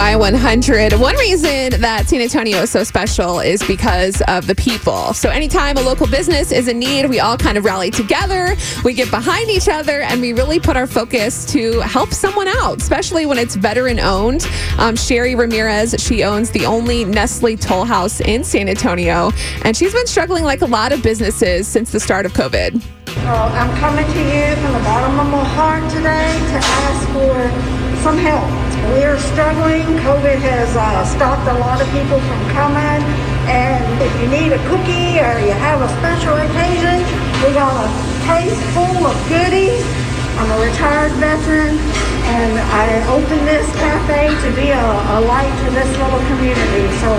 Y100. One reason that San Antonio is so special is because of the people. So, anytime a local business is in need, we all kind of rally together, we get behind each other, and we really put our focus to help someone out, especially when it's veteran owned. Um, Sherry Ramirez, she owns the only Nestle Toll House in San Antonio, and she's been struggling like a lot of businesses since the start of COVID. I'm coming to you from the bottom of my heart today to ask for some help. We are struggling. COVID has uh, stopped a lot of people from coming. And if you need a cookie or you have a special occasion, we got a case full of goodies. I'm a retired veteran, and I opened this cafe to be a, a light to this little community. So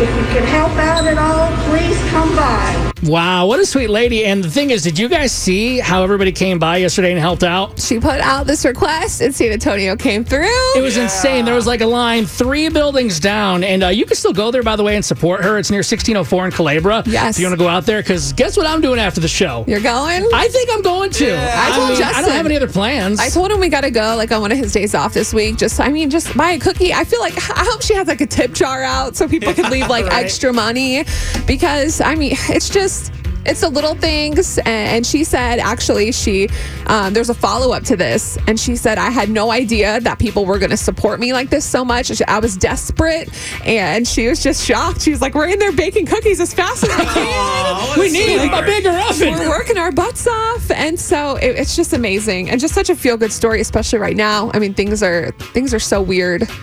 if you can help out at all, please come by. Wow, what a sweet lady. And the thing is, did you guys see how everybody came by yesterday and helped out? She put out this request, and San Antonio came through. It was insane. There was like a line three buildings down, and uh, you can still go there, by the way, and support her. It's near 1604 in Culebra. Yes. If you want to go out there, because guess what I'm doing after the show? You're going? I think I'm going to. I told mean, I don't have any other plans. I told him we gotta go like on one of his days off this week. Just I mean, just buy a cookie. I feel like I hope she has like a tip jar out so people can leave like Right. extra money because I mean it's just it's the little things and she said actually she um, there's a follow-up to this and she said i had no idea that people were going to support me like this so much. I was desperate and she was just shocked. She was like we're in there baking cookies as fast as we can. We need a bigger oven. we're working our butts off and so it, it's just amazing and just such a feel good story especially right now. I mean things are things are so weird.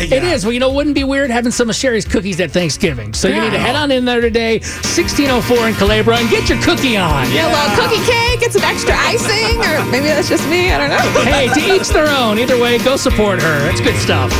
It is. Well, you know, it wouldn't be weird having some of Sherry's cookies at Thanksgiving. So you need to head on in there today, 1604 in Culebra, and get your cookie on. Yeah, a little cookie cake get some extra icing or maybe that's just me i don't know Hey, to each their own. Either way, go support her. It's good stuff.